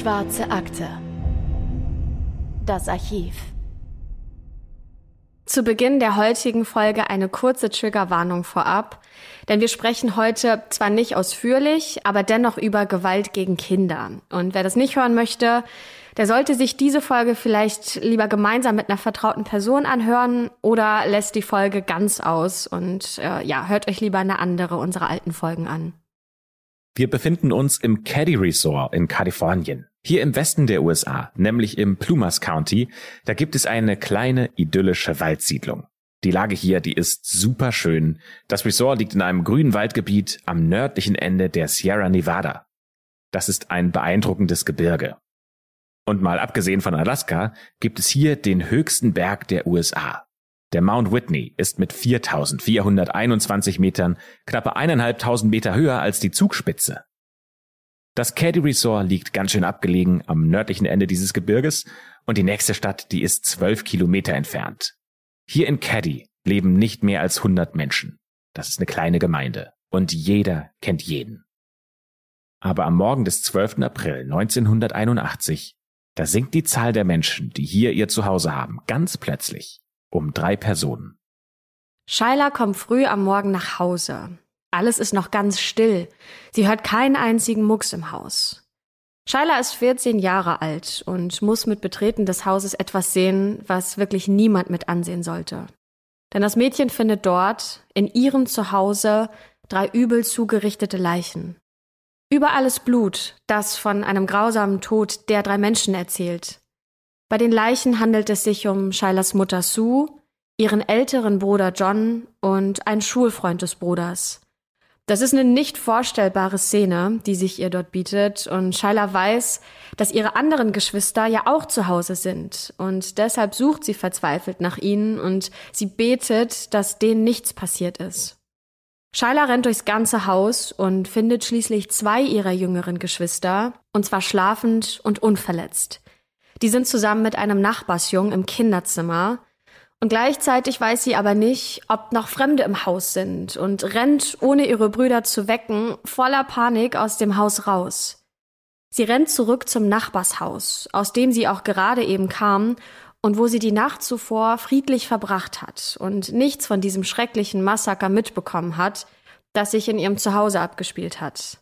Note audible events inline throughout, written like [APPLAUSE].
Schwarze Akte. Das Archiv. Zu Beginn der heutigen Folge eine kurze Triggerwarnung vorab, denn wir sprechen heute zwar nicht ausführlich, aber dennoch über Gewalt gegen Kinder. Und wer das nicht hören möchte, der sollte sich diese Folge vielleicht lieber gemeinsam mit einer vertrauten Person anhören oder lässt die Folge ganz aus und äh, ja, hört euch lieber eine andere unserer alten Folgen an. Wir befinden uns im Caddy Resort in Kalifornien. Hier im Westen der USA, nämlich im Plumas County, da gibt es eine kleine idyllische Waldsiedlung. Die Lage hier, die ist super schön. Das Resort liegt in einem grünen Waldgebiet am nördlichen Ende der Sierra Nevada. Das ist ein beeindruckendes Gebirge. Und mal abgesehen von Alaska gibt es hier den höchsten Berg der USA. Der Mount Whitney ist mit 4421 Metern knappe eineinhalbtausend Meter höher als die Zugspitze. Das Caddy Resort liegt ganz schön abgelegen am nördlichen Ende dieses Gebirges und die nächste Stadt, die ist zwölf Kilometer entfernt. Hier in Caddy leben nicht mehr als 100 Menschen. Das ist eine kleine Gemeinde und jeder kennt jeden. Aber am Morgen des 12. April 1981, da sinkt die Zahl der Menschen, die hier ihr Zuhause haben, ganz plötzlich um drei Personen. Shaila kommt früh am Morgen nach Hause. Alles ist noch ganz still. Sie hört keinen einzigen Mucks im Haus. Shaila ist 14 Jahre alt und muss mit Betreten des Hauses etwas sehen, was wirklich niemand mit ansehen sollte. Denn das Mädchen findet dort, in ihrem Zuhause, drei übel zugerichtete Leichen. Überall ist Blut, das von einem grausamen Tod der drei Menschen erzählt. Bei den Leichen handelt es sich um Shailas Mutter Sue, ihren älteren Bruder John und einen Schulfreund des Bruders. Das ist eine nicht vorstellbare Szene, die sich ihr dort bietet. Und Shaila weiß, dass ihre anderen Geschwister ja auch zu Hause sind. Und deshalb sucht sie verzweifelt nach ihnen und sie betet, dass denen nichts passiert ist. Shaila rennt durchs ganze Haus und findet schließlich zwei ihrer jüngeren Geschwister, und zwar schlafend und unverletzt. Die sind zusammen mit einem Nachbarsjungen im Kinderzimmer, und gleichzeitig weiß sie aber nicht, ob noch Fremde im Haus sind und rennt, ohne ihre Brüder zu wecken, voller Panik aus dem Haus raus. Sie rennt zurück zum Nachbarshaus, aus dem sie auch gerade eben kam und wo sie die Nacht zuvor friedlich verbracht hat und nichts von diesem schrecklichen Massaker mitbekommen hat, das sich in ihrem Zuhause abgespielt hat.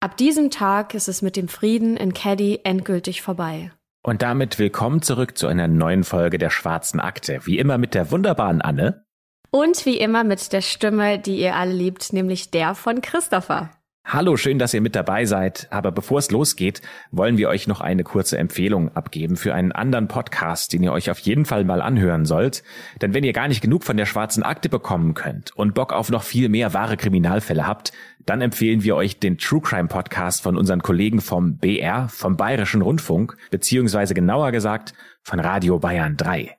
Ab diesem Tag ist es mit dem Frieden in Caddy endgültig vorbei. Und damit willkommen zurück zu einer neuen Folge der Schwarzen Akte. Wie immer mit der wunderbaren Anne. Und wie immer mit der Stimme, die ihr alle liebt, nämlich der von Christopher. Hallo, schön, dass ihr mit dabei seid. Aber bevor es losgeht, wollen wir euch noch eine kurze Empfehlung abgeben für einen anderen Podcast, den ihr euch auf jeden Fall mal anhören sollt. Denn wenn ihr gar nicht genug von der schwarzen Akte bekommen könnt und Bock auf noch viel mehr wahre Kriminalfälle habt, dann empfehlen wir euch den True Crime Podcast von unseren Kollegen vom BR, vom Bayerischen Rundfunk, beziehungsweise genauer gesagt von Radio Bayern 3.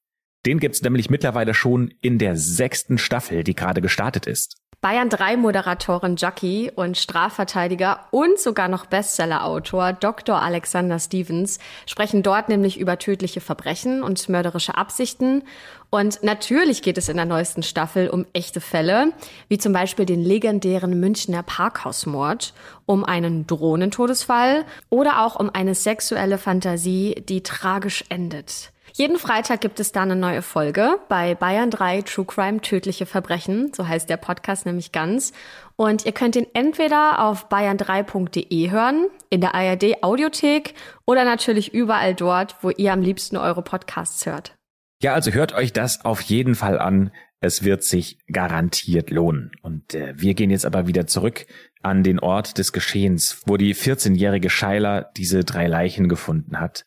Den gibt's nämlich mittlerweile schon in der sechsten Staffel, die gerade gestartet ist. Bayern 3 Moderatorin Jackie und Strafverteidiger und sogar noch Bestsellerautor Dr. Alexander Stevens sprechen dort nämlich über tödliche Verbrechen und mörderische Absichten. Und natürlich geht es in der neuesten Staffel um echte Fälle, wie zum Beispiel den legendären Münchner Parkhausmord, um einen Drohnentodesfall oder auch um eine sexuelle Fantasie, die tragisch endet. Jeden Freitag gibt es da eine neue Folge bei Bayern 3 True Crime Tödliche Verbrechen. So heißt der Podcast nämlich ganz. Und ihr könnt ihn entweder auf bayern3.de hören, in der ARD Audiothek oder natürlich überall dort, wo ihr am liebsten eure Podcasts hört. Ja, also hört euch das auf jeden Fall an. Es wird sich garantiert lohnen. Und äh, wir gehen jetzt aber wieder zurück an den Ort des Geschehens, wo die 14-jährige Scheiler diese drei Leichen gefunden hat.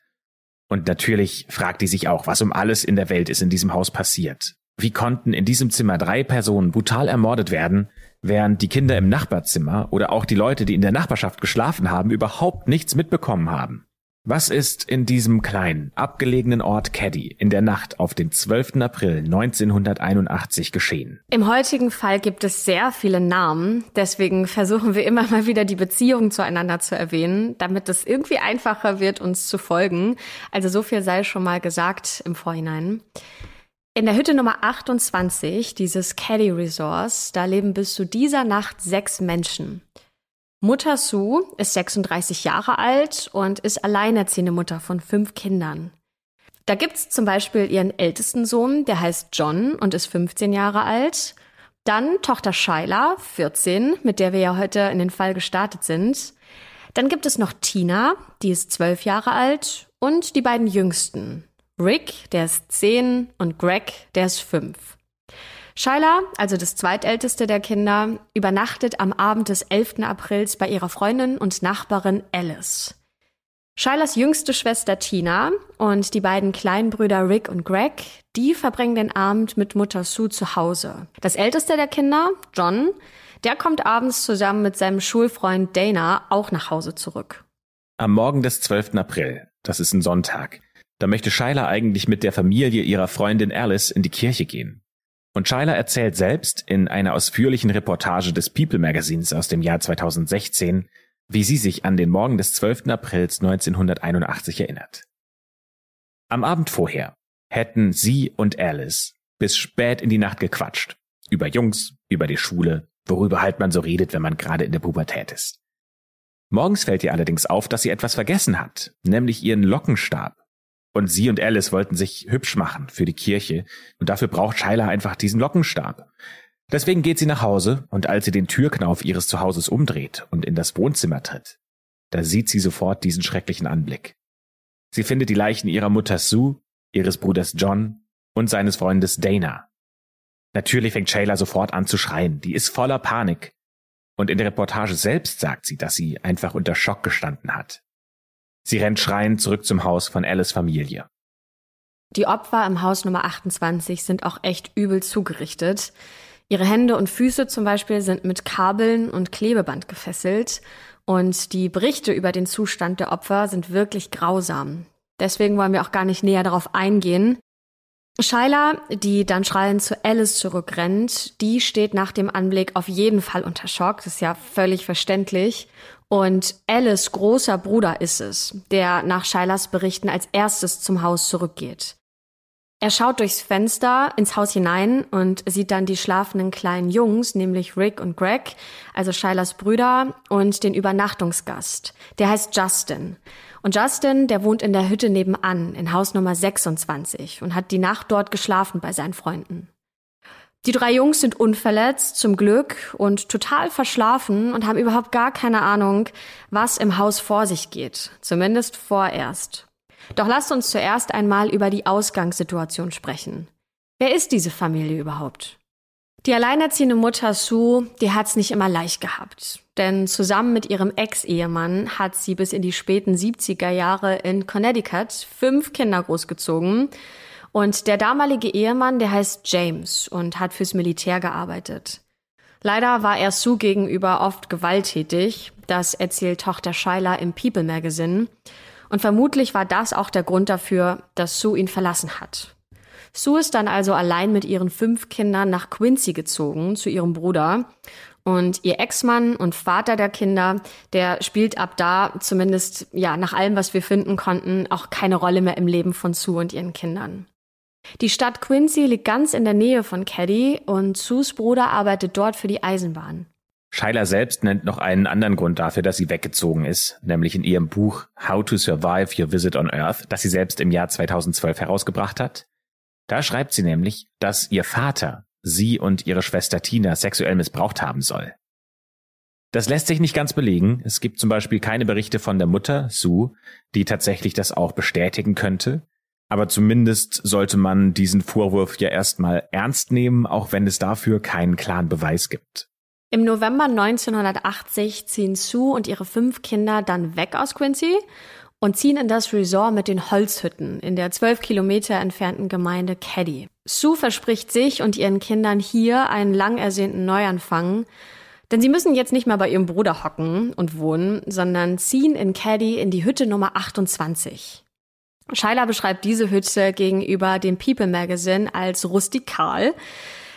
Und natürlich fragt die sich auch, was um alles in der Welt ist in diesem Haus passiert. Wie konnten in diesem Zimmer drei Personen brutal ermordet werden, während die Kinder im Nachbarzimmer oder auch die Leute, die in der Nachbarschaft geschlafen haben, überhaupt nichts mitbekommen haben? Was ist in diesem kleinen, abgelegenen Ort Caddy in der Nacht auf den 12. April 1981 geschehen? Im heutigen Fall gibt es sehr viele Namen, deswegen versuchen wir immer mal wieder die Beziehungen zueinander zu erwähnen, damit es irgendwie einfacher wird, uns zu folgen. Also so viel sei schon mal gesagt im Vorhinein. In der Hütte Nummer 28 dieses Caddy Resorts, da leben bis zu dieser Nacht sechs Menschen. Mutter Sue ist 36 Jahre alt und ist alleinerziehende Mutter von fünf Kindern. Da gibt's zum Beispiel ihren ältesten Sohn, der heißt John und ist 15 Jahre alt. Dann Tochter Shyla, 14, mit der wir ja heute in den Fall gestartet sind. Dann gibt es noch Tina, die ist 12 Jahre alt. Und die beiden Jüngsten. Rick, der ist 10 und Greg, der ist 5. Shyla, also das zweitälteste der Kinder, übernachtet am Abend des 11. Aprils bei ihrer Freundin und Nachbarin Alice. Shylas jüngste Schwester Tina und die beiden kleinen Brüder Rick und Greg, die verbringen den Abend mit Mutter Sue zu Hause. Das älteste der Kinder, John, der kommt abends zusammen mit seinem Schulfreund Dana auch nach Hause zurück. Am Morgen des 12. April, das ist ein Sonntag, da möchte Shyla eigentlich mit der Familie ihrer Freundin Alice in die Kirche gehen. Und Schuyler erzählt selbst in einer ausführlichen Reportage des People Magazins aus dem Jahr 2016, wie sie sich an den Morgen des 12. Aprils 1981 erinnert. Am Abend vorher hätten sie und Alice bis spät in die Nacht gequatscht. Über Jungs, über die Schule, worüber halt man so redet, wenn man gerade in der Pubertät ist. Morgens fällt ihr allerdings auf, dass sie etwas vergessen hat, nämlich ihren Lockenstab. Und sie und Alice wollten sich hübsch machen für die Kirche. Und dafür braucht Shyla einfach diesen Lockenstab. Deswegen geht sie nach Hause und als sie den Türknauf ihres Zuhauses umdreht und in das Wohnzimmer tritt, da sieht sie sofort diesen schrecklichen Anblick. Sie findet die Leichen ihrer Mutter Sue, ihres Bruders John und seines Freundes Dana. Natürlich fängt Shayla sofort an zu schreien. Die ist voller Panik. Und in der Reportage selbst sagt sie, dass sie einfach unter Schock gestanden hat. Sie rennt schreiend zurück zum Haus von Alice Familie. Die Opfer im Haus Nummer 28 sind auch echt übel zugerichtet. Ihre Hände und Füße zum Beispiel sind mit Kabeln und Klebeband gefesselt. Und die Berichte über den Zustand der Opfer sind wirklich grausam. Deswegen wollen wir auch gar nicht näher darauf eingehen. Shyla, die dann schreiend zu Alice zurückrennt, die steht nach dem Anblick auf jeden Fall unter Schock. Das ist ja völlig verständlich. Und Alice großer Bruder ist es, der nach Shailas Berichten als erstes zum Haus zurückgeht. Er schaut durchs Fenster ins Haus hinein und sieht dann die schlafenden kleinen Jungs, nämlich Rick und Greg, also Shailas Brüder, und den Übernachtungsgast. Der heißt Justin. Und Justin, der wohnt in der Hütte nebenan, in Haus Nummer 26 und hat die Nacht dort geschlafen bei seinen Freunden. Die drei Jungs sind unverletzt, zum Glück, und total verschlafen und haben überhaupt gar keine Ahnung, was im Haus vor sich geht. Zumindest vorerst. Doch lasst uns zuerst einmal über die Ausgangssituation sprechen. Wer ist diese Familie überhaupt? Die alleinerziehende Mutter Sue, die hat's nicht immer leicht gehabt. Denn zusammen mit ihrem Ex-Ehemann hat sie bis in die späten 70er Jahre in Connecticut fünf Kinder großgezogen und der damalige Ehemann, der heißt James und hat fürs Militär gearbeitet. Leider war er Sue gegenüber oft gewalttätig. Das erzählt Tochter Shyla im People Magazine. Und vermutlich war das auch der Grund dafür, dass Sue ihn verlassen hat. Sue ist dann also allein mit ihren fünf Kindern nach Quincy gezogen, zu ihrem Bruder. Und ihr Ex-Mann und Vater der Kinder, der spielt ab da, zumindest ja, nach allem, was wir finden konnten, auch keine Rolle mehr im Leben von Sue und ihren Kindern. Die Stadt Quincy liegt ganz in der Nähe von Caddy und Sus Bruder arbeitet dort für die Eisenbahn. Schuyler selbst nennt noch einen anderen Grund dafür, dass sie weggezogen ist, nämlich in ihrem Buch How to Survive Your Visit on Earth, das sie selbst im Jahr 2012 herausgebracht hat. Da schreibt sie nämlich, dass ihr Vater sie und ihre Schwester Tina sexuell missbraucht haben soll. Das lässt sich nicht ganz belegen. Es gibt zum Beispiel keine Berichte von der Mutter, Sue, die tatsächlich das auch bestätigen könnte. Aber zumindest sollte man diesen Vorwurf ja erstmal ernst nehmen, auch wenn es dafür keinen klaren Beweis gibt. Im November 1980 ziehen Sue und ihre fünf Kinder dann weg aus Quincy und ziehen in das Resort mit den Holzhütten in der zwölf Kilometer entfernten Gemeinde Caddy. Sue verspricht sich und ihren Kindern hier einen lang ersehnten Neuanfang, denn sie müssen jetzt nicht mehr bei ihrem Bruder hocken und wohnen, sondern ziehen in Caddy in die Hütte Nummer 28. Scheiler beschreibt diese Hütte gegenüber dem People Magazine als rustikal.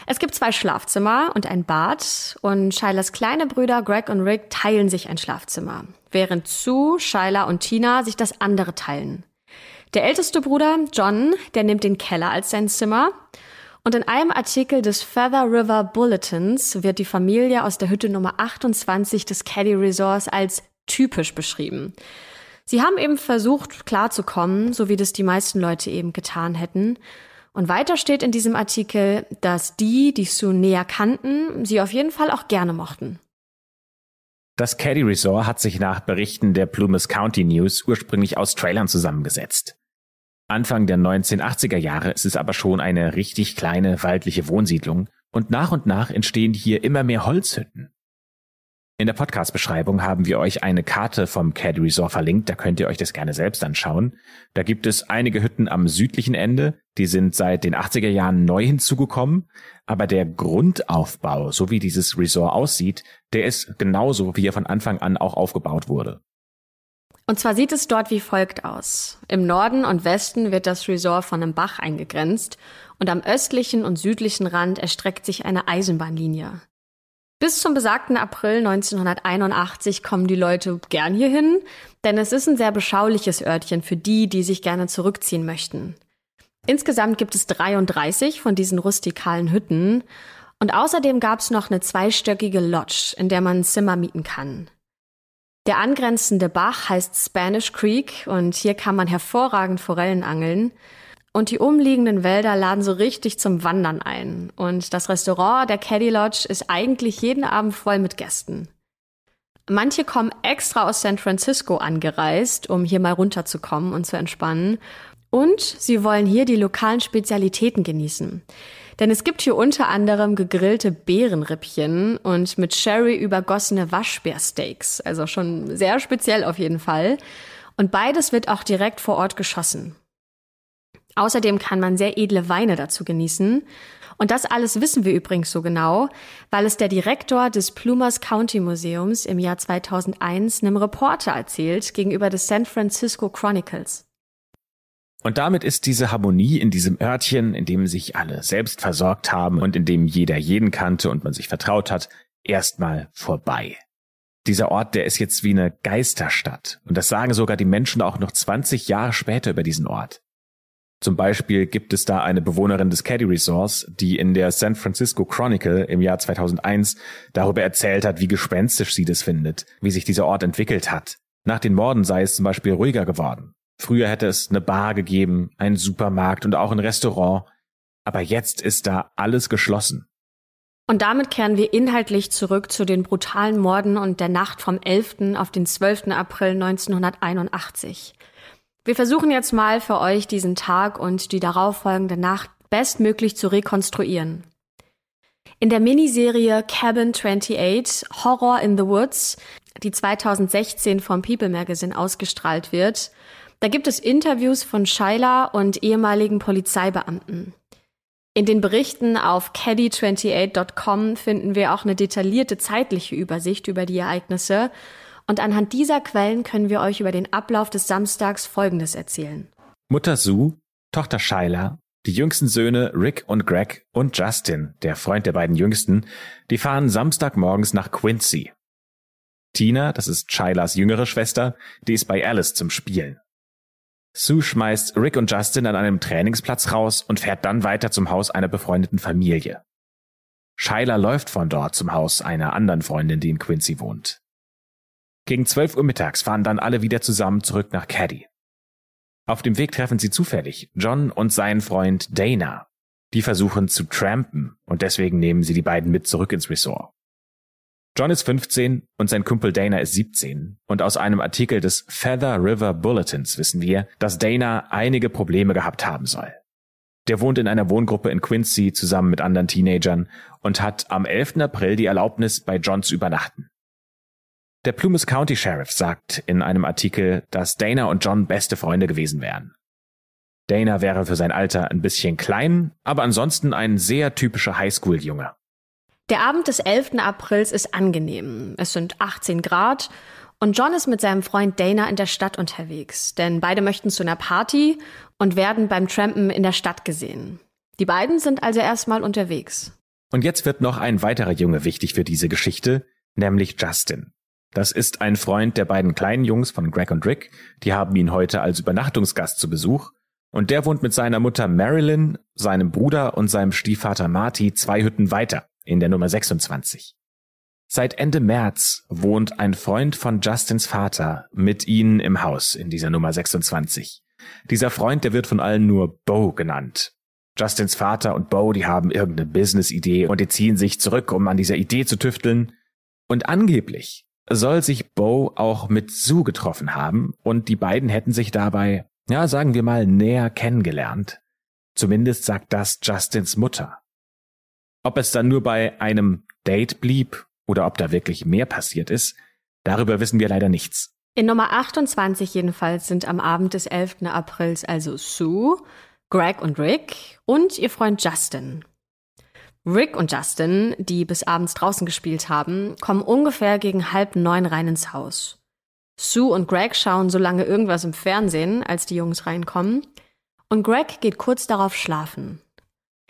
Es gibt zwei Schlafzimmer und ein Bad und Scheilers kleine Brüder Greg und Rick teilen sich ein Schlafzimmer, während Sue, Scheiler und Tina sich das andere teilen. Der älteste Bruder, John, der nimmt den Keller als sein Zimmer Und in einem Artikel des Feather River Bulletins wird die Familie aus der Hütte Nummer 28 des Caddy Resorts als typisch beschrieben. Sie haben eben versucht, klarzukommen, so wie das die meisten Leute eben getan hätten. Und weiter steht in diesem Artikel, dass die, die Sue näher kannten, sie auf jeden Fall auch gerne mochten. Das Caddy Resort hat sich nach Berichten der Plumas County News ursprünglich aus Trailern zusammengesetzt. Anfang der 1980er Jahre ist es aber schon eine richtig kleine waldliche Wohnsiedlung und nach und nach entstehen hier immer mehr Holzhütten. In der Podcast-Beschreibung haben wir euch eine Karte vom Caddy Resort verlinkt, da könnt ihr euch das gerne selbst anschauen. Da gibt es einige Hütten am südlichen Ende, die sind seit den 80er Jahren neu hinzugekommen, aber der Grundaufbau, so wie dieses Resort aussieht, der ist genauso, wie er von Anfang an auch aufgebaut wurde. Und zwar sieht es dort wie folgt aus. Im Norden und Westen wird das Resort von einem Bach eingegrenzt und am östlichen und südlichen Rand erstreckt sich eine Eisenbahnlinie. Bis zum besagten April 1981 kommen die Leute gern hierhin, denn es ist ein sehr beschauliches Örtchen für die, die sich gerne zurückziehen möchten. Insgesamt gibt es 33 von diesen rustikalen Hütten und außerdem gab es noch eine zweistöckige Lodge, in der man Zimmer mieten kann. Der angrenzende Bach heißt Spanish Creek und hier kann man hervorragend Forellen angeln. Und die umliegenden Wälder laden so richtig zum Wandern ein. Und das Restaurant der Caddy Lodge ist eigentlich jeden Abend voll mit Gästen. Manche kommen extra aus San Francisco angereist, um hier mal runterzukommen und zu entspannen. Und sie wollen hier die lokalen Spezialitäten genießen. Denn es gibt hier unter anderem gegrillte Beerenrippchen und mit Sherry übergossene Waschbärsteaks. Also schon sehr speziell auf jeden Fall. Und beides wird auch direkt vor Ort geschossen. Außerdem kann man sehr edle Weine dazu genießen. Und das alles wissen wir übrigens so genau, weil es der Direktor des Plumas County Museums im Jahr 2001 einem Reporter erzählt gegenüber des San Francisco Chronicles. Und damit ist diese Harmonie in diesem Örtchen, in dem sich alle selbst versorgt haben und in dem jeder jeden kannte und man sich vertraut hat, erstmal vorbei. Dieser Ort, der ist jetzt wie eine Geisterstadt. Und das sagen sogar die Menschen auch noch 20 Jahre später über diesen Ort. Zum Beispiel gibt es da eine Bewohnerin des Caddy Resorts, die in der San Francisco Chronicle im Jahr 2001 darüber erzählt hat, wie gespenstisch sie das findet, wie sich dieser Ort entwickelt hat. Nach den Morden sei es zum Beispiel ruhiger geworden. Früher hätte es eine Bar gegeben, einen Supermarkt und auch ein Restaurant, aber jetzt ist da alles geschlossen. Und damit kehren wir inhaltlich zurück zu den brutalen Morden und der Nacht vom 11. auf den 12. April 1981. Wir versuchen jetzt mal für euch diesen Tag und die darauffolgende Nacht bestmöglich zu rekonstruieren. In der Miniserie Cabin 28 Horror in the Woods, die 2016 vom People Magazine ausgestrahlt wird, da gibt es Interviews von Shaila und ehemaligen Polizeibeamten. In den Berichten auf caddy28.com finden wir auch eine detaillierte zeitliche Übersicht über die Ereignisse und anhand dieser Quellen können wir euch über den Ablauf des Samstags Folgendes erzählen. Mutter Sue, Tochter Shaila, die jüngsten Söhne Rick und Greg und Justin, der Freund der beiden Jüngsten, die fahren Samstagmorgens nach Quincy. Tina, das ist Shailas jüngere Schwester, die ist bei Alice zum Spielen. Sue schmeißt Rick und Justin an einem Trainingsplatz raus und fährt dann weiter zum Haus einer befreundeten Familie. Shyla läuft von dort zum Haus einer anderen Freundin, die in Quincy wohnt. Gegen 12 Uhr mittags fahren dann alle wieder zusammen zurück nach Caddy. Auf dem Weg treffen sie zufällig John und seinen Freund Dana. Die versuchen zu trampen und deswegen nehmen sie die beiden mit zurück ins Resort. John ist 15 und sein Kumpel Dana ist 17. Und aus einem Artikel des Feather River Bulletins wissen wir, dass Dana einige Probleme gehabt haben soll. Der wohnt in einer Wohngruppe in Quincy zusammen mit anderen Teenagern und hat am 11. April die Erlaubnis, bei John zu übernachten. Der Plumas County Sheriff sagt in einem Artikel, dass Dana und John beste Freunde gewesen wären. Dana wäre für sein Alter ein bisschen klein, aber ansonsten ein sehr typischer Highschool-Junge. Der Abend des 11. Aprils ist angenehm. Es sind 18 Grad und John ist mit seinem Freund Dana in der Stadt unterwegs, denn beide möchten zu einer Party und werden beim Trampen in der Stadt gesehen. Die beiden sind also erstmal unterwegs. Und jetzt wird noch ein weiterer Junge wichtig für diese Geschichte, nämlich Justin. Das ist ein Freund der beiden kleinen Jungs von Greg und Rick. Die haben ihn heute als Übernachtungsgast zu Besuch. Und der wohnt mit seiner Mutter Marilyn, seinem Bruder und seinem Stiefvater Marty zwei Hütten weiter in der Nummer 26. Seit Ende März wohnt ein Freund von Justins Vater mit ihnen im Haus in dieser Nummer 26. Dieser Freund, der wird von allen nur Bo genannt. Justins Vater und Bo, die haben irgendeine Business-Idee und die ziehen sich zurück, um an dieser Idee zu tüfteln. Und angeblich soll sich Bo auch mit Sue getroffen haben und die beiden hätten sich dabei, ja, sagen wir mal, näher kennengelernt. Zumindest sagt das Justins Mutter. Ob es dann nur bei einem Date blieb oder ob da wirklich mehr passiert ist, darüber wissen wir leider nichts. In Nummer 28 jedenfalls sind am Abend des 11. Aprils also Sue, Greg und Rick und ihr Freund Justin. Rick und Justin, die bis abends draußen gespielt haben, kommen ungefähr gegen halb neun rein ins Haus. Sue und Greg schauen so lange irgendwas im Fernsehen, als die Jungs reinkommen. Und Greg geht kurz darauf schlafen.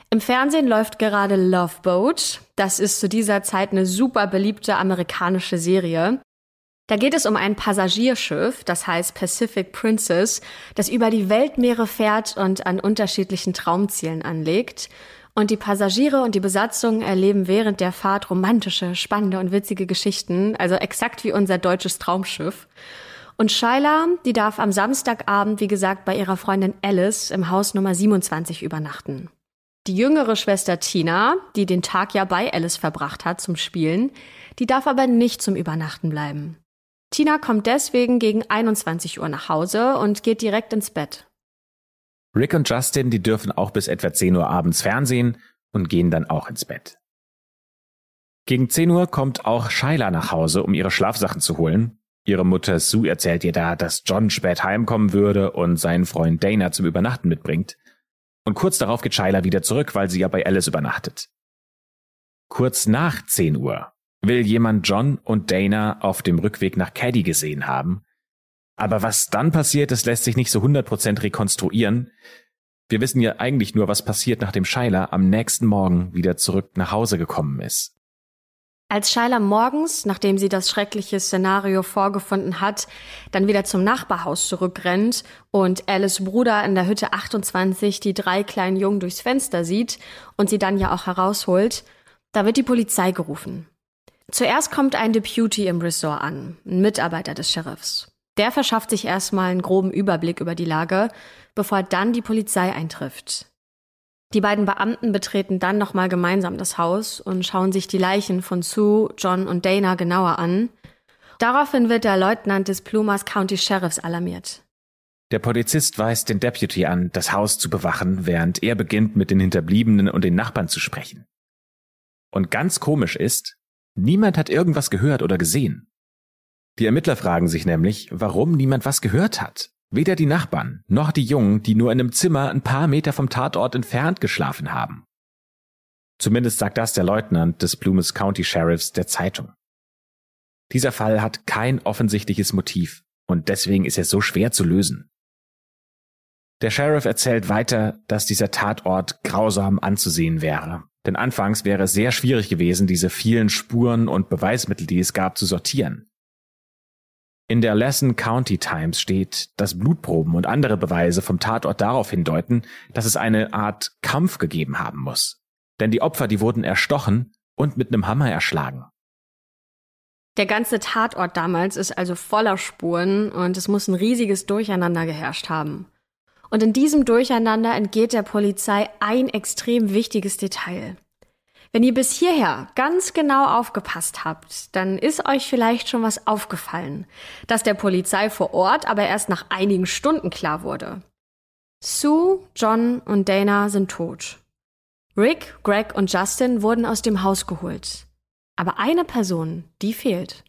Im Fernsehen läuft gerade Love Boat. Das ist zu dieser Zeit eine super beliebte amerikanische Serie. Da geht es um ein Passagierschiff, das heißt Pacific Princess, das über die Weltmeere fährt und an unterschiedlichen Traumzielen anlegt. Und die Passagiere und die Besatzung erleben während der Fahrt romantische, spannende und witzige Geschichten, also exakt wie unser deutsches Traumschiff. Und Shyla, die darf am Samstagabend, wie gesagt, bei ihrer Freundin Alice im Haus Nummer 27 übernachten. Die jüngere Schwester Tina, die den Tag ja bei Alice verbracht hat zum Spielen, die darf aber nicht zum Übernachten bleiben. Tina kommt deswegen gegen 21 Uhr nach Hause und geht direkt ins Bett. Rick und Justin, die dürfen auch bis etwa 10 Uhr abends Fernsehen und gehen dann auch ins Bett. Gegen 10 Uhr kommt auch Shyla nach Hause, um ihre Schlafsachen zu holen. Ihre Mutter Sue erzählt ihr da, dass John spät heimkommen würde und seinen Freund Dana zum Übernachten mitbringt. Und kurz darauf geht Shyla wieder zurück, weil sie ja bei Alice übernachtet. Kurz nach 10 Uhr will jemand John und Dana auf dem Rückweg nach Caddy gesehen haben. Aber was dann passiert, das lässt sich nicht so 100% rekonstruieren. Wir wissen ja eigentlich nur, was passiert, nachdem Shyla am nächsten Morgen wieder zurück nach Hause gekommen ist. Als Shyla morgens, nachdem sie das schreckliche Szenario vorgefunden hat, dann wieder zum Nachbarhaus zurückrennt und Alice Bruder in der Hütte 28 die drei kleinen Jungen durchs Fenster sieht und sie dann ja auch herausholt, da wird die Polizei gerufen. Zuerst kommt ein Deputy im Resort an, ein Mitarbeiter des Sheriffs. Der verschafft sich erstmal einen groben Überblick über die Lage, bevor dann die Polizei eintrifft. Die beiden Beamten betreten dann nochmal gemeinsam das Haus und schauen sich die Leichen von Sue, John und Dana genauer an. Daraufhin wird der Leutnant des Plumas County Sheriffs alarmiert. Der Polizist weist den Deputy an, das Haus zu bewachen, während er beginnt, mit den Hinterbliebenen und den Nachbarn zu sprechen. Und ganz komisch ist, Niemand hat irgendwas gehört oder gesehen. Die Ermittler fragen sich nämlich, warum niemand was gehört hat. Weder die Nachbarn noch die Jungen, die nur in einem Zimmer ein paar Meter vom Tatort entfernt geschlafen haben. Zumindest sagt das der Leutnant des Plumas County Sheriffs der Zeitung. Dieser Fall hat kein offensichtliches Motiv und deswegen ist er so schwer zu lösen. Der Sheriff erzählt weiter, dass dieser Tatort grausam anzusehen wäre denn anfangs wäre es sehr schwierig gewesen, diese vielen Spuren und Beweismittel, die es gab, zu sortieren. In der Lesson County Times steht, dass Blutproben und andere Beweise vom Tatort darauf hindeuten, dass es eine Art Kampf gegeben haben muss. Denn die Opfer, die wurden erstochen und mit einem Hammer erschlagen. Der ganze Tatort damals ist also voller Spuren und es muss ein riesiges Durcheinander geherrscht haben. Und in diesem Durcheinander entgeht der Polizei ein extrem wichtiges Detail. Wenn ihr bis hierher ganz genau aufgepasst habt, dann ist euch vielleicht schon was aufgefallen, das der Polizei vor Ort aber erst nach einigen Stunden klar wurde. Sue, John und Dana sind tot. Rick, Greg und Justin wurden aus dem Haus geholt. Aber eine Person, die fehlt.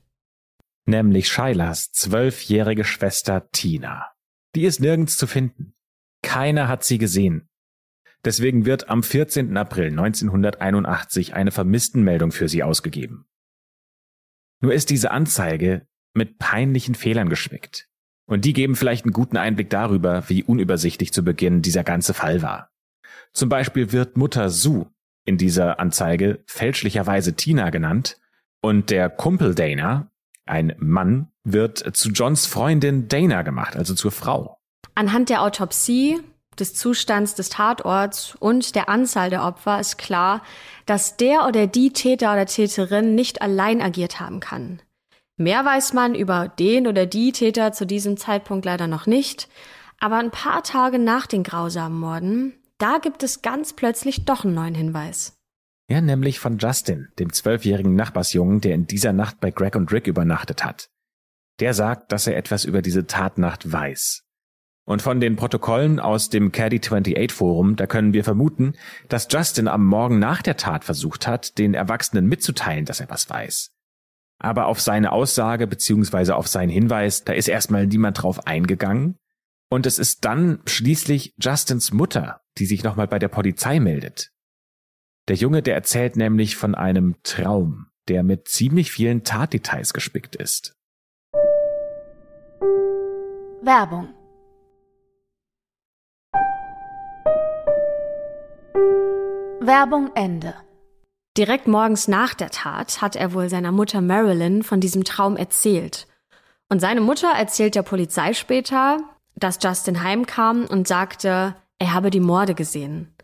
Nämlich Shailas zwölfjährige Schwester Tina. Die ist nirgends zu finden. Keiner hat sie gesehen. Deswegen wird am 14. April 1981 eine Vermisstenmeldung für sie ausgegeben. Nur ist diese Anzeige mit peinlichen Fehlern gespickt. Und die geben vielleicht einen guten Einblick darüber, wie unübersichtlich zu Beginn dieser ganze Fall war. Zum Beispiel wird Mutter Sue in dieser Anzeige fälschlicherweise Tina genannt und der Kumpel Dana, ein Mann, wird zu Johns Freundin Dana gemacht, also zur Frau. Anhand der Autopsie des Zustands des Tatorts und der Anzahl der Opfer ist klar, dass der oder die Täter oder Täterin nicht allein agiert haben kann. Mehr weiß man über den oder die Täter zu diesem Zeitpunkt leider noch nicht, aber ein paar Tage nach den grausamen Morden, da gibt es ganz plötzlich doch einen neuen Hinweis. Ja, nämlich von Justin, dem zwölfjährigen Nachbarsjungen, der in dieser Nacht bei Greg und Rick übernachtet hat. Der sagt, dass er etwas über diese Tatnacht weiß. Und von den Protokollen aus dem Caddy 28 Forum, da können wir vermuten, dass Justin am Morgen nach der Tat versucht hat, den Erwachsenen mitzuteilen, dass er was weiß. Aber auf seine Aussage bzw. auf seinen Hinweis, da ist erstmal niemand drauf eingegangen. Und es ist dann schließlich Justins Mutter, die sich nochmal bei der Polizei meldet. Der Junge, der erzählt nämlich von einem Traum, der mit ziemlich vielen Tatdetails gespickt ist. Werbung Werbung Ende. Direkt morgens nach der Tat hat er wohl seiner Mutter Marilyn von diesem Traum erzählt. Und seine Mutter erzählt der Polizei später, dass Justin heimkam und sagte, er habe die Morde gesehen.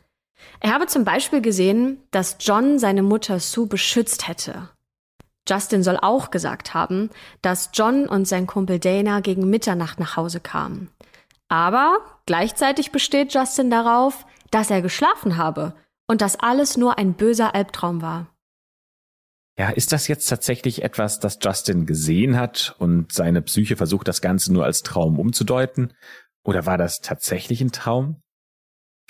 Er habe zum Beispiel gesehen, dass John seine Mutter Sue beschützt hätte. Justin soll auch gesagt haben, dass John und sein Kumpel Dana gegen Mitternacht nach Hause kamen. Aber gleichzeitig besteht Justin darauf, dass er geschlafen habe und dass alles nur ein böser Albtraum war. Ja, ist das jetzt tatsächlich etwas, das Justin gesehen hat und seine Psyche versucht, das Ganze nur als Traum umzudeuten? Oder war das tatsächlich ein Traum?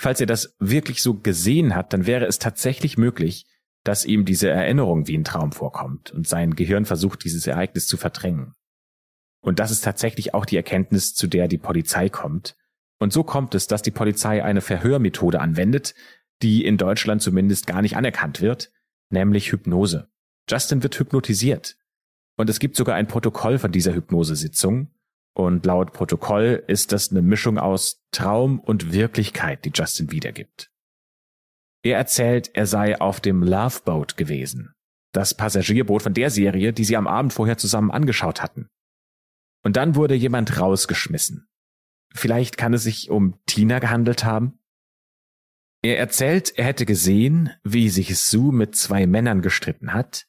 Falls er das wirklich so gesehen hat, dann wäre es tatsächlich möglich, dass ihm diese Erinnerung wie ein Traum vorkommt und sein Gehirn versucht, dieses Ereignis zu verdrängen. Und das ist tatsächlich auch die Erkenntnis, zu der die Polizei kommt. Und so kommt es, dass die Polizei eine Verhörmethode anwendet, die in Deutschland zumindest gar nicht anerkannt wird, nämlich Hypnose. Justin wird hypnotisiert. Und es gibt sogar ein Protokoll von dieser Hypnosesitzung. Und laut Protokoll ist das eine Mischung aus Traum und Wirklichkeit, die Justin wiedergibt. Er erzählt, er sei auf dem Love Boat gewesen, das Passagierboot von der Serie, die sie am Abend vorher zusammen angeschaut hatten. Und dann wurde jemand rausgeschmissen. Vielleicht kann es sich um Tina gehandelt haben? Er erzählt, er hätte gesehen, wie sich Sue mit zwei Männern gestritten hat.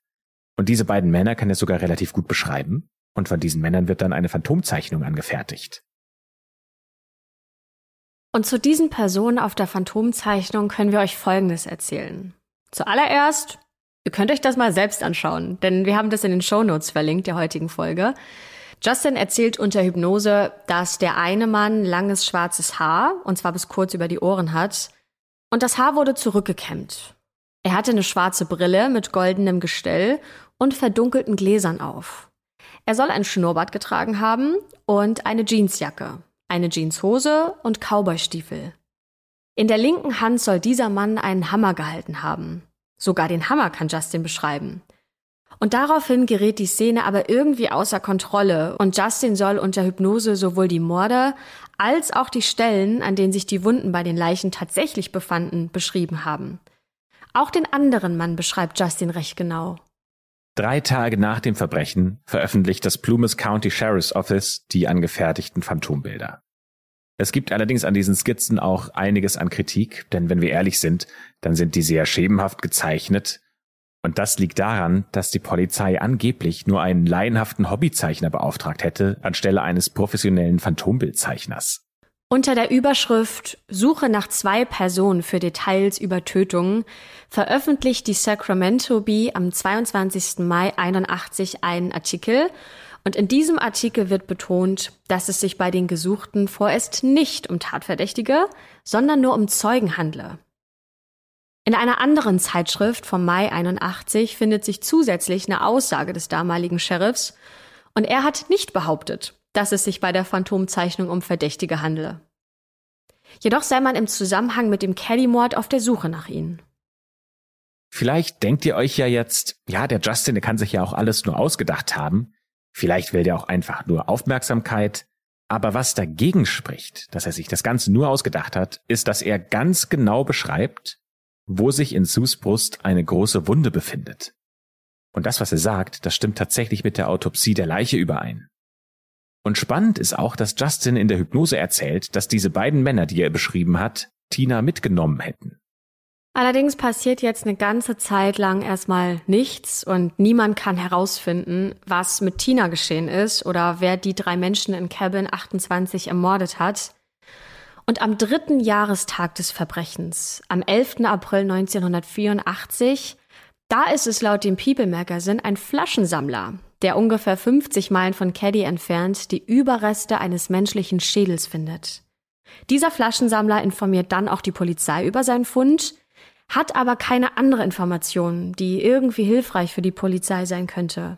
Und diese beiden Männer kann er sogar relativ gut beschreiben. Und von diesen Männern wird dann eine Phantomzeichnung angefertigt. Und zu diesen Personen auf der Phantomzeichnung können wir euch Folgendes erzählen. Zuallererst, ihr könnt euch das mal selbst anschauen, denn wir haben das in den Shownotes verlinkt der heutigen Folge. Justin erzählt unter Hypnose, dass der eine Mann langes schwarzes Haar, und zwar bis kurz über die Ohren hat, und das Haar wurde zurückgekämmt. Er hatte eine schwarze Brille mit goldenem Gestell und verdunkelten Gläsern auf. Er soll ein Schnurrbart getragen haben und eine Jeansjacke, eine Jeanshose und Cowboystiefel. In der linken Hand soll dieser Mann einen Hammer gehalten haben. Sogar den Hammer kann Justin beschreiben. Und daraufhin gerät die Szene aber irgendwie außer Kontrolle und Justin soll unter Hypnose sowohl die Morde als auch die Stellen, an denen sich die Wunden bei den Leichen tatsächlich befanden, beschrieben haben. Auch den anderen Mann beschreibt Justin recht genau. Drei Tage nach dem Verbrechen veröffentlicht das Plumas County Sheriff's Office die angefertigten Phantombilder. Es gibt allerdings an diesen Skizzen auch einiges an Kritik, denn wenn wir ehrlich sind, dann sind die sehr schemenhaft gezeichnet und das liegt daran, dass die Polizei angeblich nur einen laienhaften Hobbyzeichner beauftragt hätte, anstelle eines professionellen Phantombildzeichners. Unter der Überschrift Suche nach zwei Personen für Details über Tötungen veröffentlicht die Sacramento Bee am 22. Mai 81 einen Artikel und in diesem Artikel wird betont, dass es sich bei den Gesuchten vorerst nicht um Tatverdächtige, sondern nur um Zeugen handle. In einer anderen Zeitschrift vom Mai 81 findet sich zusätzlich eine Aussage des damaligen Sheriffs und er hat nicht behauptet, dass es sich bei der Phantomzeichnung um Verdächtige handle. Jedoch sei man im Zusammenhang mit dem Caddy-Mord auf der Suche nach ihnen. Vielleicht denkt ihr euch ja jetzt, ja, der Justin, der kann sich ja auch alles nur ausgedacht haben. Vielleicht will der auch einfach nur Aufmerksamkeit. Aber was dagegen spricht, dass er sich das Ganze nur ausgedacht hat, ist, dass er ganz genau beschreibt, wo sich in Sus Brust eine große Wunde befindet. Und das, was er sagt, das stimmt tatsächlich mit der Autopsie der Leiche überein. Und spannend ist auch, dass Justin in der Hypnose erzählt, dass diese beiden Männer, die er beschrieben hat, Tina mitgenommen hätten. Allerdings passiert jetzt eine ganze Zeit lang erstmal nichts und niemand kann herausfinden, was mit Tina geschehen ist oder wer die drei Menschen in Cabin 28 ermordet hat. Und am dritten Jahrestag des Verbrechens, am 11. April 1984, da ist es laut dem People Magazine ein Flaschensammler, der ungefähr 50 Meilen von Caddy entfernt die Überreste eines menschlichen Schädels findet. Dieser Flaschensammler informiert dann auch die Polizei über seinen Fund, hat aber keine andere Information, die irgendwie hilfreich für die Polizei sein könnte.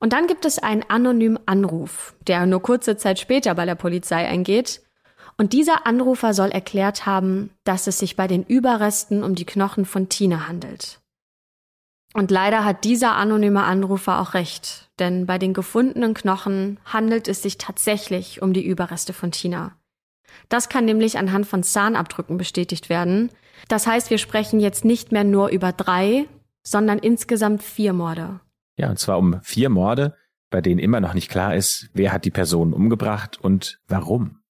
Und dann gibt es einen anonymen Anruf, der nur kurze Zeit später bei der Polizei eingeht. Und dieser Anrufer soll erklärt haben, dass es sich bei den Überresten um die Knochen von Tina handelt. Und leider hat dieser anonyme Anrufer auch recht, denn bei den gefundenen Knochen handelt es sich tatsächlich um die Überreste von Tina. Das kann nämlich anhand von Zahnabdrücken bestätigt werden. Das heißt, wir sprechen jetzt nicht mehr nur über drei, sondern insgesamt vier Morde. Ja, und zwar um vier Morde, bei denen immer noch nicht klar ist, wer hat die Person umgebracht und warum.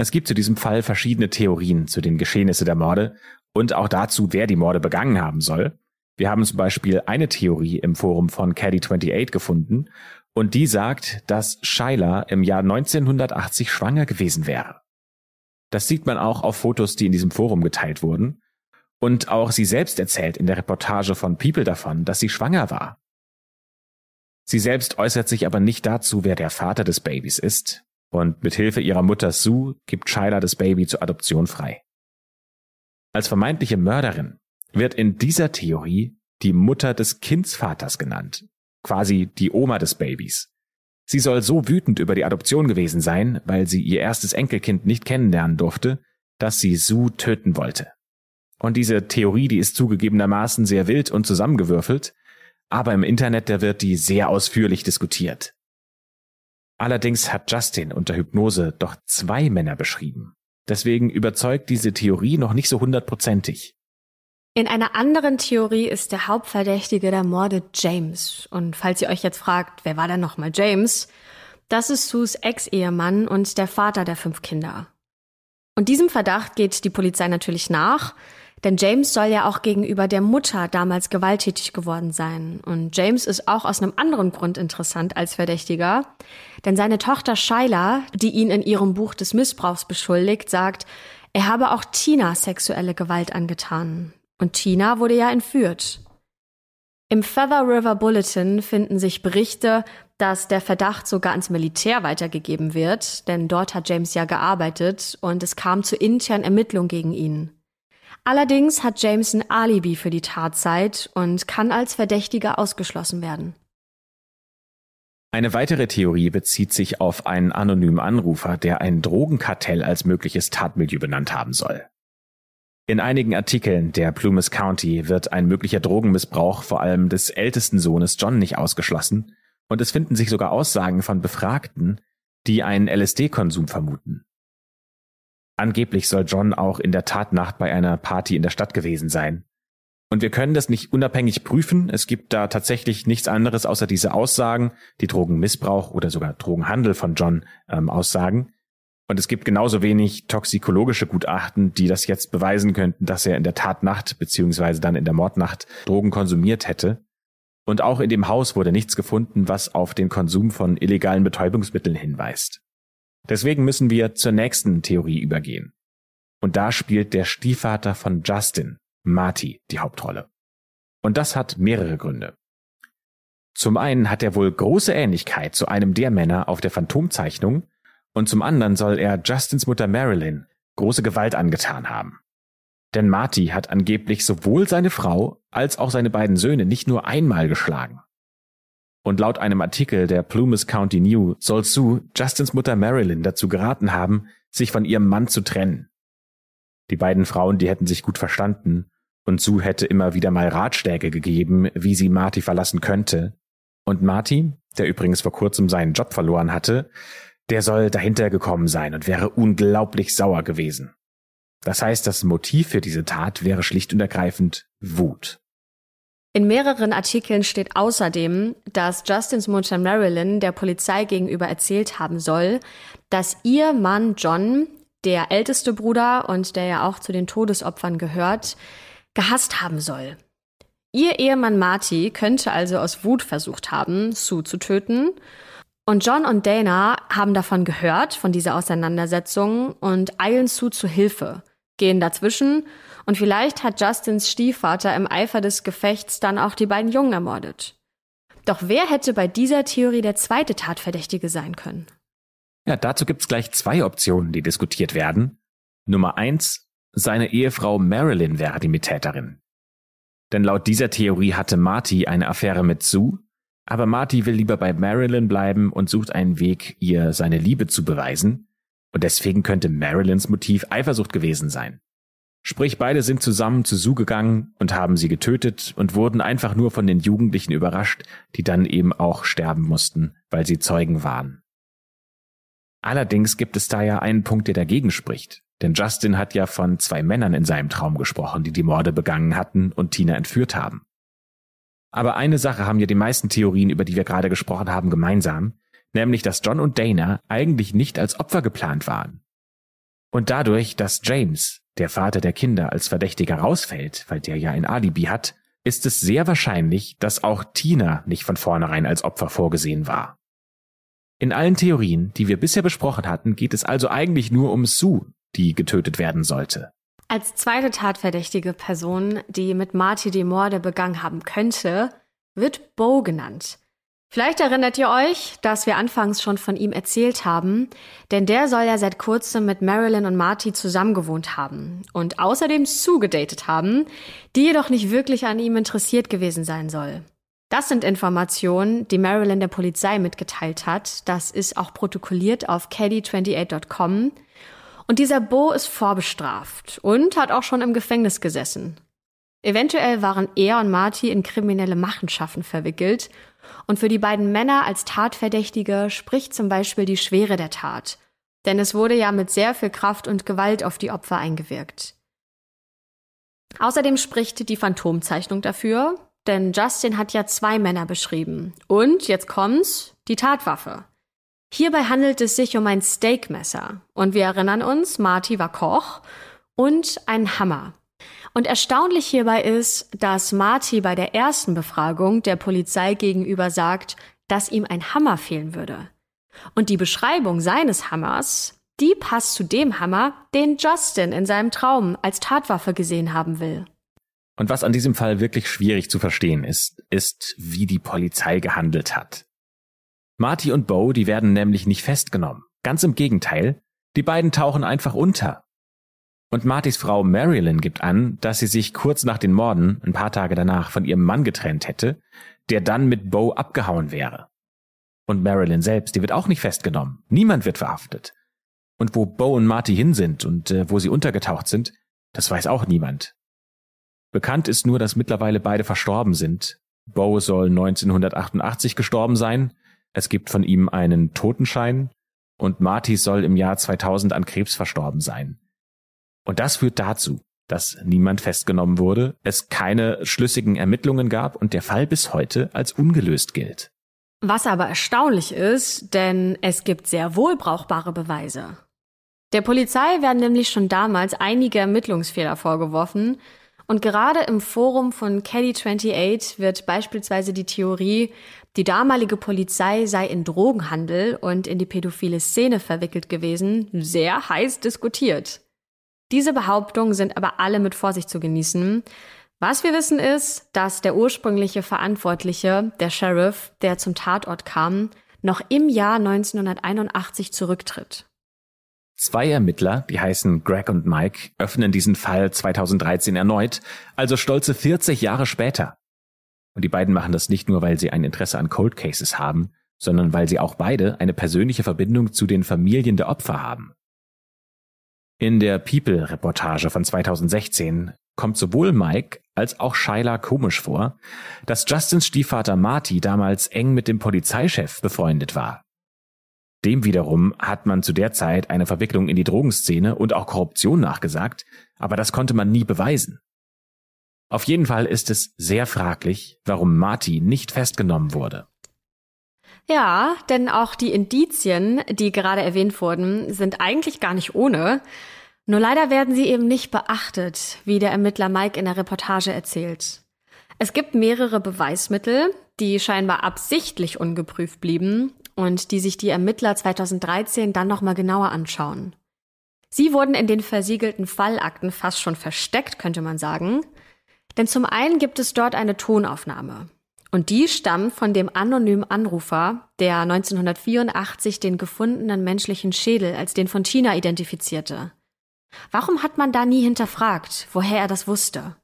Es gibt zu diesem Fall verschiedene Theorien zu den Geschehnissen der Morde und auch dazu, wer die Morde begangen haben soll. Wir haben zum Beispiel eine Theorie im Forum von Caddy28 gefunden und die sagt, dass Shyla im Jahr 1980 schwanger gewesen wäre. Das sieht man auch auf Fotos, die in diesem Forum geteilt wurden. Und auch sie selbst erzählt in der Reportage von People davon, dass sie schwanger war. Sie selbst äußert sich aber nicht dazu, wer der Vater des Babys ist, und mit Hilfe ihrer Mutter Sue gibt Shyla das Baby zur Adoption frei. Als vermeintliche Mörderin wird in dieser Theorie die Mutter des Kindsvaters genannt, quasi die Oma des Babys. Sie soll so wütend über die Adoption gewesen sein, weil sie ihr erstes Enkelkind nicht kennenlernen durfte, dass sie Sue töten wollte. Und diese Theorie, die ist zugegebenermaßen sehr wild und zusammengewürfelt, aber im Internet, da wird die sehr ausführlich diskutiert. Allerdings hat Justin unter Hypnose doch zwei Männer beschrieben. Deswegen überzeugt diese Theorie noch nicht so hundertprozentig. In einer anderen Theorie ist der Hauptverdächtige der Morde James. Und falls ihr euch jetzt fragt, wer war denn nochmal James? Das ist Sus Ex-Ehemann und der Vater der fünf Kinder. Und diesem Verdacht geht die Polizei natürlich nach, denn James soll ja auch gegenüber der Mutter damals gewalttätig geworden sein. Und James ist auch aus einem anderen Grund interessant als Verdächtiger, denn seine Tochter Shyla, die ihn in ihrem Buch des Missbrauchs beschuldigt, sagt, er habe auch Tina sexuelle Gewalt angetan. Und Tina wurde ja entführt. Im Feather River Bulletin finden sich Berichte, dass der Verdacht sogar ans Militär weitergegeben wird, denn dort hat James ja gearbeitet und es kam zu internen Ermittlungen gegen ihn. Allerdings hat James ein Alibi für die Tatzeit und kann als Verdächtiger ausgeschlossen werden. Eine weitere Theorie bezieht sich auf einen anonymen Anrufer, der ein Drogenkartell als mögliches Tatmilieu benannt haben soll. In einigen Artikeln der Plumas County wird ein möglicher Drogenmissbrauch vor allem des ältesten Sohnes John nicht ausgeschlossen und es finden sich sogar Aussagen von Befragten, die einen LSD-Konsum vermuten. Angeblich soll John auch in der Tatnacht bei einer Party in der Stadt gewesen sein. Und wir können das nicht unabhängig prüfen. Es gibt da tatsächlich nichts anderes außer diese Aussagen, die Drogenmissbrauch oder sogar Drogenhandel von John ähm, aussagen. Und es gibt genauso wenig toxikologische Gutachten, die das jetzt beweisen könnten, dass er in der Tatnacht beziehungsweise dann in der Mordnacht Drogen konsumiert hätte. Und auch in dem Haus wurde nichts gefunden, was auf den Konsum von illegalen Betäubungsmitteln hinweist. Deswegen müssen wir zur nächsten Theorie übergehen. Und da spielt der Stiefvater von Justin, Marty, die Hauptrolle. Und das hat mehrere Gründe. Zum einen hat er wohl große Ähnlichkeit zu einem der Männer auf der Phantomzeichnung, und zum anderen soll er Justins Mutter Marilyn große Gewalt angetan haben. Denn Marty hat angeblich sowohl seine Frau als auch seine beiden Söhne nicht nur einmal geschlagen. Und laut einem Artikel der Plumas County New soll Sue Justins Mutter Marilyn dazu geraten haben, sich von ihrem Mann zu trennen. Die beiden Frauen, die hätten sich gut verstanden, und Sue hätte immer wieder mal Ratschläge gegeben, wie sie Marty verlassen könnte. Und Marty, der übrigens vor kurzem seinen Job verloren hatte, der soll dahinter gekommen sein und wäre unglaublich sauer gewesen. Das heißt, das Motiv für diese Tat wäre schlicht und ergreifend Wut. In mehreren Artikeln steht außerdem, dass Justins Mutter Marilyn der Polizei gegenüber erzählt haben soll, dass ihr Mann John, der älteste Bruder und der ja auch zu den Todesopfern gehört, gehasst haben soll. Ihr Ehemann Marty könnte also aus Wut versucht haben, Sue zu töten. Und John und Dana haben davon gehört, von dieser Auseinandersetzung, und eilen Sue zu Hilfe, gehen dazwischen und vielleicht hat Justins Stiefvater im Eifer des Gefechts dann auch die beiden Jungen ermordet. Doch wer hätte bei dieser Theorie der zweite Tatverdächtige sein können? Ja, dazu gibt's gleich zwei Optionen, die diskutiert werden. Nummer eins, seine Ehefrau Marilyn wäre die Mittäterin. Denn laut dieser Theorie hatte Marty eine Affäre mit Sue, aber Marty will lieber bei Marilyn bleiben und sucht einen Weg, ihr seine Liebe zu beweisen, und deswegen könnte Marilyns Motiv Eifersucht gewesen sein. Sprich, beide sind zusammen zu Sue gegangen und haben sie getötet und wurden einfach nur von den Jugendlichen überrascht, die dann eben auch sterben mussten, weil sie Zeugen waren. Allerdings gibt es da ja einen Punkt, der dagegen spricht. Denn Justin hat ja von zwei Männern in seinem Traum gesprochen, die die Morde begangen hatten und Tina entführt haben. Aber eine Sache haben ja die meisten Theorien, über die wir gerade gesprochen haben, gemeinsam, nämlich dass John und Dana eigentlich nicht als Opfer geplant waren. Und dadurch, dass James, der Vater der Kinder, als Verdächtiger rausfällt, weil der ja ein Alibi hat, ist es sehr wahrscheinlich, dass auch Tina nicht von vornherein als Opfer vorgesehen war. In allen Theorien, die wir bisher besprochen hatten, geht es also eigentlich nur um Sue, die getötet werden sollte. Als zweite tatverdächtige Person, die mit Marty die Morde begangen haben könnte, wird Bo genannt. Vielleicht erinnert ihr euch, dass wir anfangs schon von ihm erzählt haben, denn der soll ja seit kurzem mit Marilyn und Marty zusammengewohnt haben und außerdem zugedatet haben, die jedoch nicht wirklich an ihm interessiert gewesen sein soll. Das sind Informationen, die Marilyn der Polizei mitgeteilt hat. Das ist auch protokolliert auf caddy28.com. Und dieser Bo ist vorbestraft und hat auch schon im Gefängnis gesessen. Eventuell waren er und Marty in kriminelle Machenschaften verwickelt und für die beiden Männer als Tatverdächtige spricht zum Beispiel die Schwere der Tat. Denn es wurde ja mit sehr viel Kraft und Gewalt auf die Opfer eingewirkt. Außerdem spricht die Phantomzeichnung dafür, denn Justin hat ja zwei Männer beschrieben. Und, jetzt kommt's, die Tatwaffe. Hierbei handelt es sich um ein Steakmesser. Und wir erinnern uns, Marty war Koch und ein Hammer. Und erstaunlich hierbei ist, dass Marty bei der ersten Befragung der Polizei gegenüber sagt, dass ihm ein Hammer fehlen würde. Und die Beschreibung seines Hammers, die passt zu dem Hammer, den Justin in seinem Traum als Tatwaffe gesehen haben will. Und was an diesem Fall wirklich schwierig zu verstehen ist, ist, wie die Polizei gehandelt hat. Marty und Bo, die werden nämlich nicht festgenommen. Ganz im Gegenteil, die beiden tauchen einfach unter. Und Martys Frau Marilyn gibt an, dass sie sich kurz nach den Morden, ein paar Tage danach, von ihrem Mann getrennt hätte, der dann mit Bo abgehauen wäre. Und Marilyn selbst, die wird auch nicht festgenommen. Niemand wird verhaftet. Und wo Bo und Marty hin sind und äh, wo sie untergetaucht sind, das weiß auch niemand. Bekannt ist nur, dass mittlerweile beide verstorben sind. Bo soll 1988 gestorben sein. Es gibt von ihm einen Totenschein und Marty soll im Jahr 2000 an Krebs verstorben sein. Und das führt dazu, dass niemand festgenommen wurde, es keine schlüssigen Ermittlungen gab und der Fall bis heute als ungelöst gilt. Was aber erstaunlich ist, denn es gibt sehr wohl brauchbare Beweise. Der Polizei werden nämlich schon damals einige Ermittlungsfehler vorgeworfen, und gerade im Forum von Caddy28 wird beispielsweise die Theorie, die damalige Polizei sei in Drogenhandel und in die pädophile Szene verwickelt gewesen, sehr heiß diskutiert. Diese Behauptungen sind aber alle mit Vorsicht zu genießen. Was wir wissen ist, dass der ursprüngliche Verantwortliche, der Sheriff, der zum Tatort kam, noch im Jahr 1981 zurücktritt. Zwei Ermittler, die heißen Greg und Mike, öffnen diesen Fall 2013 erneut, also stolze 40 Jahre später. Und die beiden machen das nicht nur, weil sie ein Interesse an Cold Cases haben, sondern weil sie auch beide eine persönliche Verbindung zu den Familien der Opfer haben. In der People-Reportage von 2016 kommt sowohl Mike als auch Shyla komisch vor, dass Justins Stiefvater Marty damals eng mit dem Polizeichef befreundet war. Dem wiederum hat man zu der Zeit eine Verwicklung in die Drogenszene und auch Korruption nachgesagt, aber das konnte man nie beweisen. Auf jeden Fall ist es sehr fraglich, warum Marty nicht festgenommen wurde. Ja, denn auch die Indizien, die gerade erwähnt wurden, sind eigentlich gar nicht ohne. Nur leider werden sie eben nicht beachtet, wie der Ermittler Mike in der Reportage erzählt. Es gibt mehrere Beweismittel, die scheinbar absichtlich ungeprüft blieben und die sich die Ermittler 2013 dann nochmal genauer anschauen. Sie wurden in den versiegelten Fallakten fast schon versteckt, könnte man sagen. Denn zum einen gibt es dort eine Tonaufnahme. Und die stammt von dem anonymen Anrufer, der 1984 den gefundenen menschlichen Schädel als den von China identifizierte. Warum hat man da nie hinterfragt, woher er das wusste?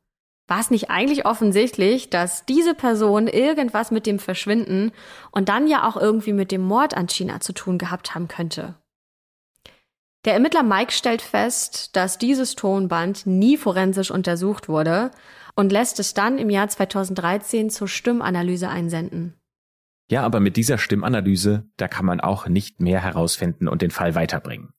War es nicht eigentlich offensichtlich, dass diese Person irgendwas mit dem Verschwinden und dann ja auch irgendwie mit dem Mord an China zu tun gehabt haben könnte? Der Ermittler Mike stellt fest, dass dieses Tonband nie forensisch untersucht wurde und lässt es dann im Jahr 2013 zur Stimmanalyse einsenden. Ja, aber mit dieser Stimmanalyse, da kann man auch nicht mehr herausfinden und den Fall weiterbringen.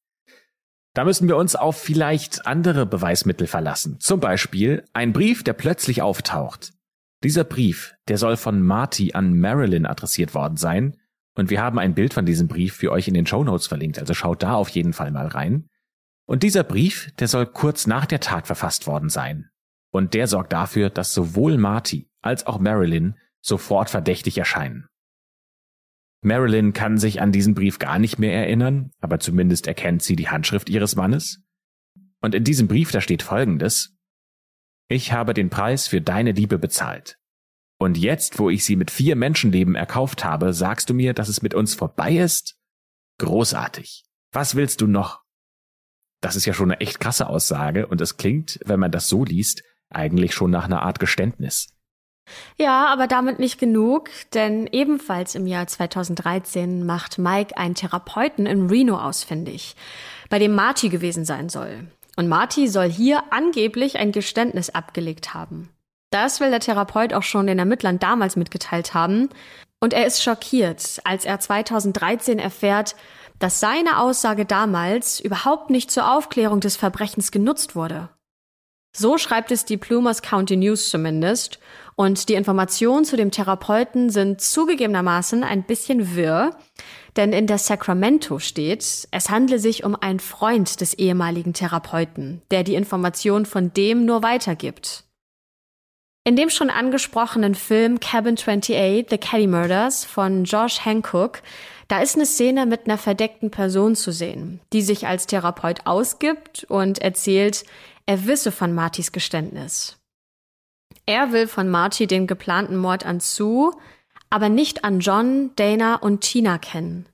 Da müssen wir uns auf vielleicht andere Beweismittel verlassen. Zum Beispiel ein Brief, der plötzlich auftaucht. Dieser Brief, der soll von Marty an Marilyn adressiert worden sein. Und wir haben ein Bild von diesem Brief für euch in den Show Notes verlinkt, also schaut da auf jeden Fall mal rein. Und dieser Brief, der soll kurz nach der Tat verfasst worden sein. Und der sorgt dafür, dass sowohl Marty als auch Marilyn sofort verdächtig erscheinen. Marilyn kann sich an diesen Brief gar nicht mehr erinnern, aber zumindest erkennt sie die Handschrift ihres Mannes. Und in diesem Brief da steht Folgendes. Ich habe den Preis für deine Liebe bezahlt. Und jetzt, wo ich sie mit vier Menschenleben erkauft habe, sagst du mir, dass es mit uns vorbei ist? Großartig. Was willst du noch? Das ist ja schon eine echt krasse Aussage und es klingt, wenn man das so liest, eigentlich schon nach einer Art Geständnis. Ja, aber damit nicht genug, denn ebenfalls im Jahr 2013 macht Mike einen Therapeuten in Reno ausfindig, bei dem Marty gewesen sein soll. Und Marty soll hier angeblich ein Geständnis abgelegt haben. Das will der Therapeut auch schon den Ermittlern damals mitgeteilt haben. Und er ist schockiert, als er 2013 erfährt, dass seine Aussage damals überhaupt nicht zur Aufklärung des Verbrechens genutzt wurde. So schreibt es die Plumas County News zumindest. Und die Informationen zu dem Therapeuten sind zugegebenermaßen ein bisschen wirr, denn in der Sacramento steht, es handle sich um einen Freund des ehemaligen Therapeuten, der die Information von dem nur weitergibt. In dem schon angesprochenen Film Cabin 28, The Caddy Murders von Josh Hancock, da ist eine Szene mit einer verdeckten Person zu sehen, die sich als Therapeut ausgibt und erzählt, er wisse von Martys Geständnis. Er will von Marty den geplanten Mord an Sue, aber nicht an John, Dana und Tina kennen.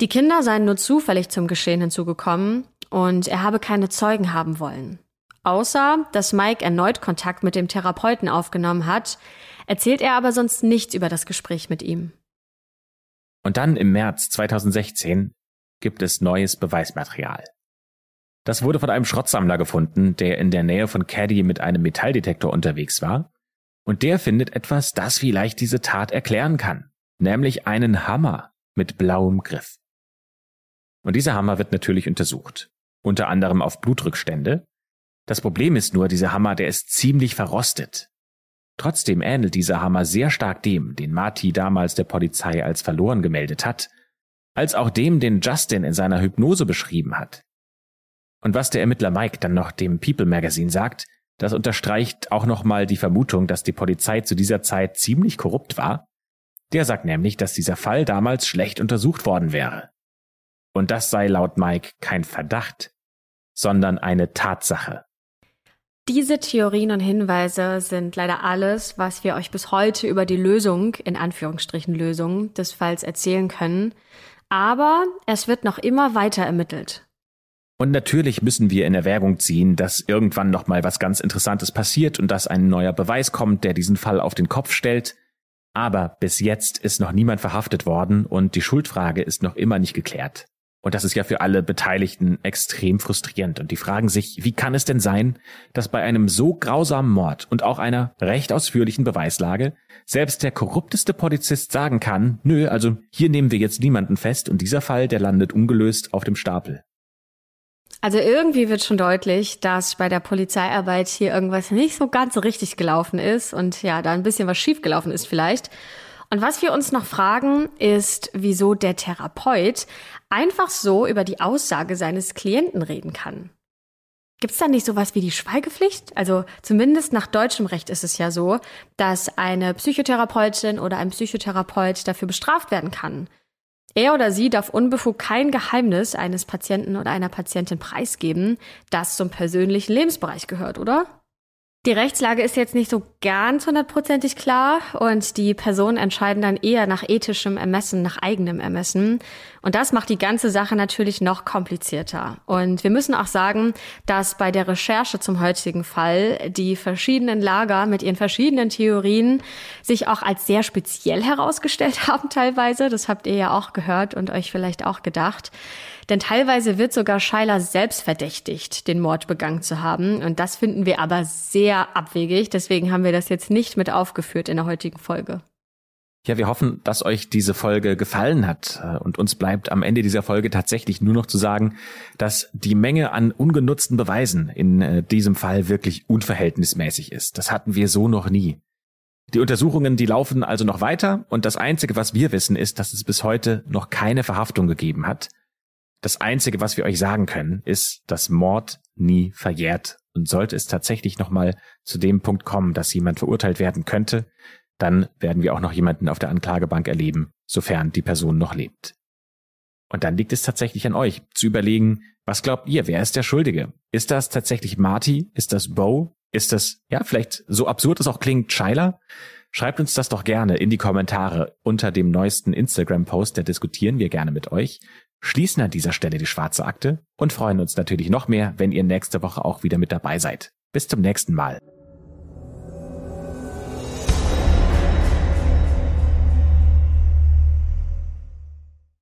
Die Kinder seien nur zufällig zum Geschehen hinzugekommen und er habe keine Zeugen haben wollen. Außer, dass Mike erneut Kontakt mit dem Therapeuten aufgenommen hat, erzählt er aber sonst nichts über das Gespräch mit ihm. Und dann im März 2016 gibt es neues Beweismaterial. Das wurde von einem Schrottsammler gefunden, der in der Nähe von Caddy mit einem Metalldetektor unterwegs war. Und der findet etwas, das vielleicht diese Tat erklären kann, nämlich einen Hammer mit blauem Griff. Und dieser Hammer wird natürlich untersucht, unter anderem auf Blutrückstände. Das Problem ist nur, dieser Hammer, der ist ziemlich verrostet. Trotzdem ähnelt dieser Hammer sehr stark dem, den Marty damals der Polizei als verloren gemeldet hat, als auch dem, den Justin in seiner Hypnose beschrieben hat. Und was der Ermittler Mike dann noch dem People Magazine sagt, das unterstreicht auch nochmal die Vermutung, dass die Polizei zu dieser Zeit ziemlich korrupt war. Der sagt nämlich, dass dieser Fall damals schlecht untersucht worden wäre. Und das sei laut Mike kein Verdacht, sondern eine Tatsache. Diese Theorien und Hinweise sind leider alles, was wir euch bis heute über die Lösung, in Anführungsstrichen Lösung, des Falls erzählen können. Aber es wird noch immer weiter ermittelt. Und natürlich müssen wir in Erwägung ziehen, dass irgendwann noch mal was ganz Interessantes passiert und dass ein neuer Beweis kommt, der diesen Fall auf den Kopf stellt. Aber bis jetzt ist noch niemand verhaftet worden und die Schuldfrage ist noch immer nicht geklärt. Und das ist ja für alle Beteiligten extrem frustrierend. Und die fragen sich, wie kann es denn sein, dass bei einem so grausamen Mord und auch einer recht ausführlichen Beweislage selbst der korrupteste Polizist sagen kann, nö, also hier nehmen wir jetzt niemanden fest und dieser Fall, der landet ungelöst auf dem Stapel. Also irgendwie wird schon deutlich, dass bei der Polizeiarbeit hier irgendwas nicht so ganz richtig gelaufen ist und ja, da ein bisschen was schiefgelaufen ist vielleicht. Und was wir uns noch fragen, ist, wieso der Therapeut einfach so über die Aussage seines Klienten reden kann. Gibt es da nicht sowas wie die Schweigepflicht? Also zumindest nach deutschem Recht ist es ja so, dass eine Psychotherapeutin oder ein Psychotherapeut dafür bestraft werden kann, er oder sie darf unbefugt kein Geheimnis eines Patienten oder einer Patientin preisgeben, das zum persönlichen Lebensbereich gehört, oder? Die Rechtslage ist jetzt nicht so ganz hundertprozentig klar und die Personen entscheiden dann eher nach ethischem Ermessen, nach eigenem Ermessen. Und das macht die ganze Sache natürlich noch komplizierter. Und wir müssen auch sagen, dass bei der Recherche zum heutigen Fall die verschiedenen Lager mit ihren verschiedenen Theorien sich auch als sehr speziell herausgestellt [LAUGHS] haben teilweise. Das habt ihr ja auch gehört und euch vielleicht auch gedacht. Denn teilweise wird sogar Scheiler selbst verdächtigt, den Mord begangen zu haben. Und das finden wir aber sehr abwegig. Deswegen haben wir das jetzt nicht mit aufgeführt in der heutigen Folge. Ja, wir hoffen, dass euch diese Folge gefallen hat. Und uns bleibt am Ende dieser Folge tatsächlich nur noch zu sagen, dass die Menge an ungenutzten Beweisen in äh, diesem Fall wirklich unverhältnismäßig ist. Das hatten wir so noch nie. Die Untersuchungen, die laufen also noch weiter und das Einzige, was wir wissen, ist, dass es bis heute noch keine Verhaftung gegeben hat. Das Einzige, was wir euch sagen können, ist, dass Mord nie verjährt. Und sollte es tatsächlich nochmal zu dem Punkt kommen, dass jemand verurteilt werden könnte, dann werden wir auch noch jemanden auf der Anklagebank erleben, sofern die Person noch lebt. Und dann liegt es tatsächlich an euch, zu überlegen, was glaubt ihr, wer ist der Schuldige? Ist das tatsächlich Marty? Ist das Bo? Ist das, ja, vielleicht so absurd es auch klingt, Schuyler? Schreibt uns das doch gerne in die Kommentare unter dem neuesten Instagram-Post, da diskutieren wir gerne mit euch schließen an dieser Stelle die schwarze Akte und freuen uns natürlich noch mehr, wenn ihr nächste Woche auch wieder mit dabei seid. Bis zum nächsten Mal.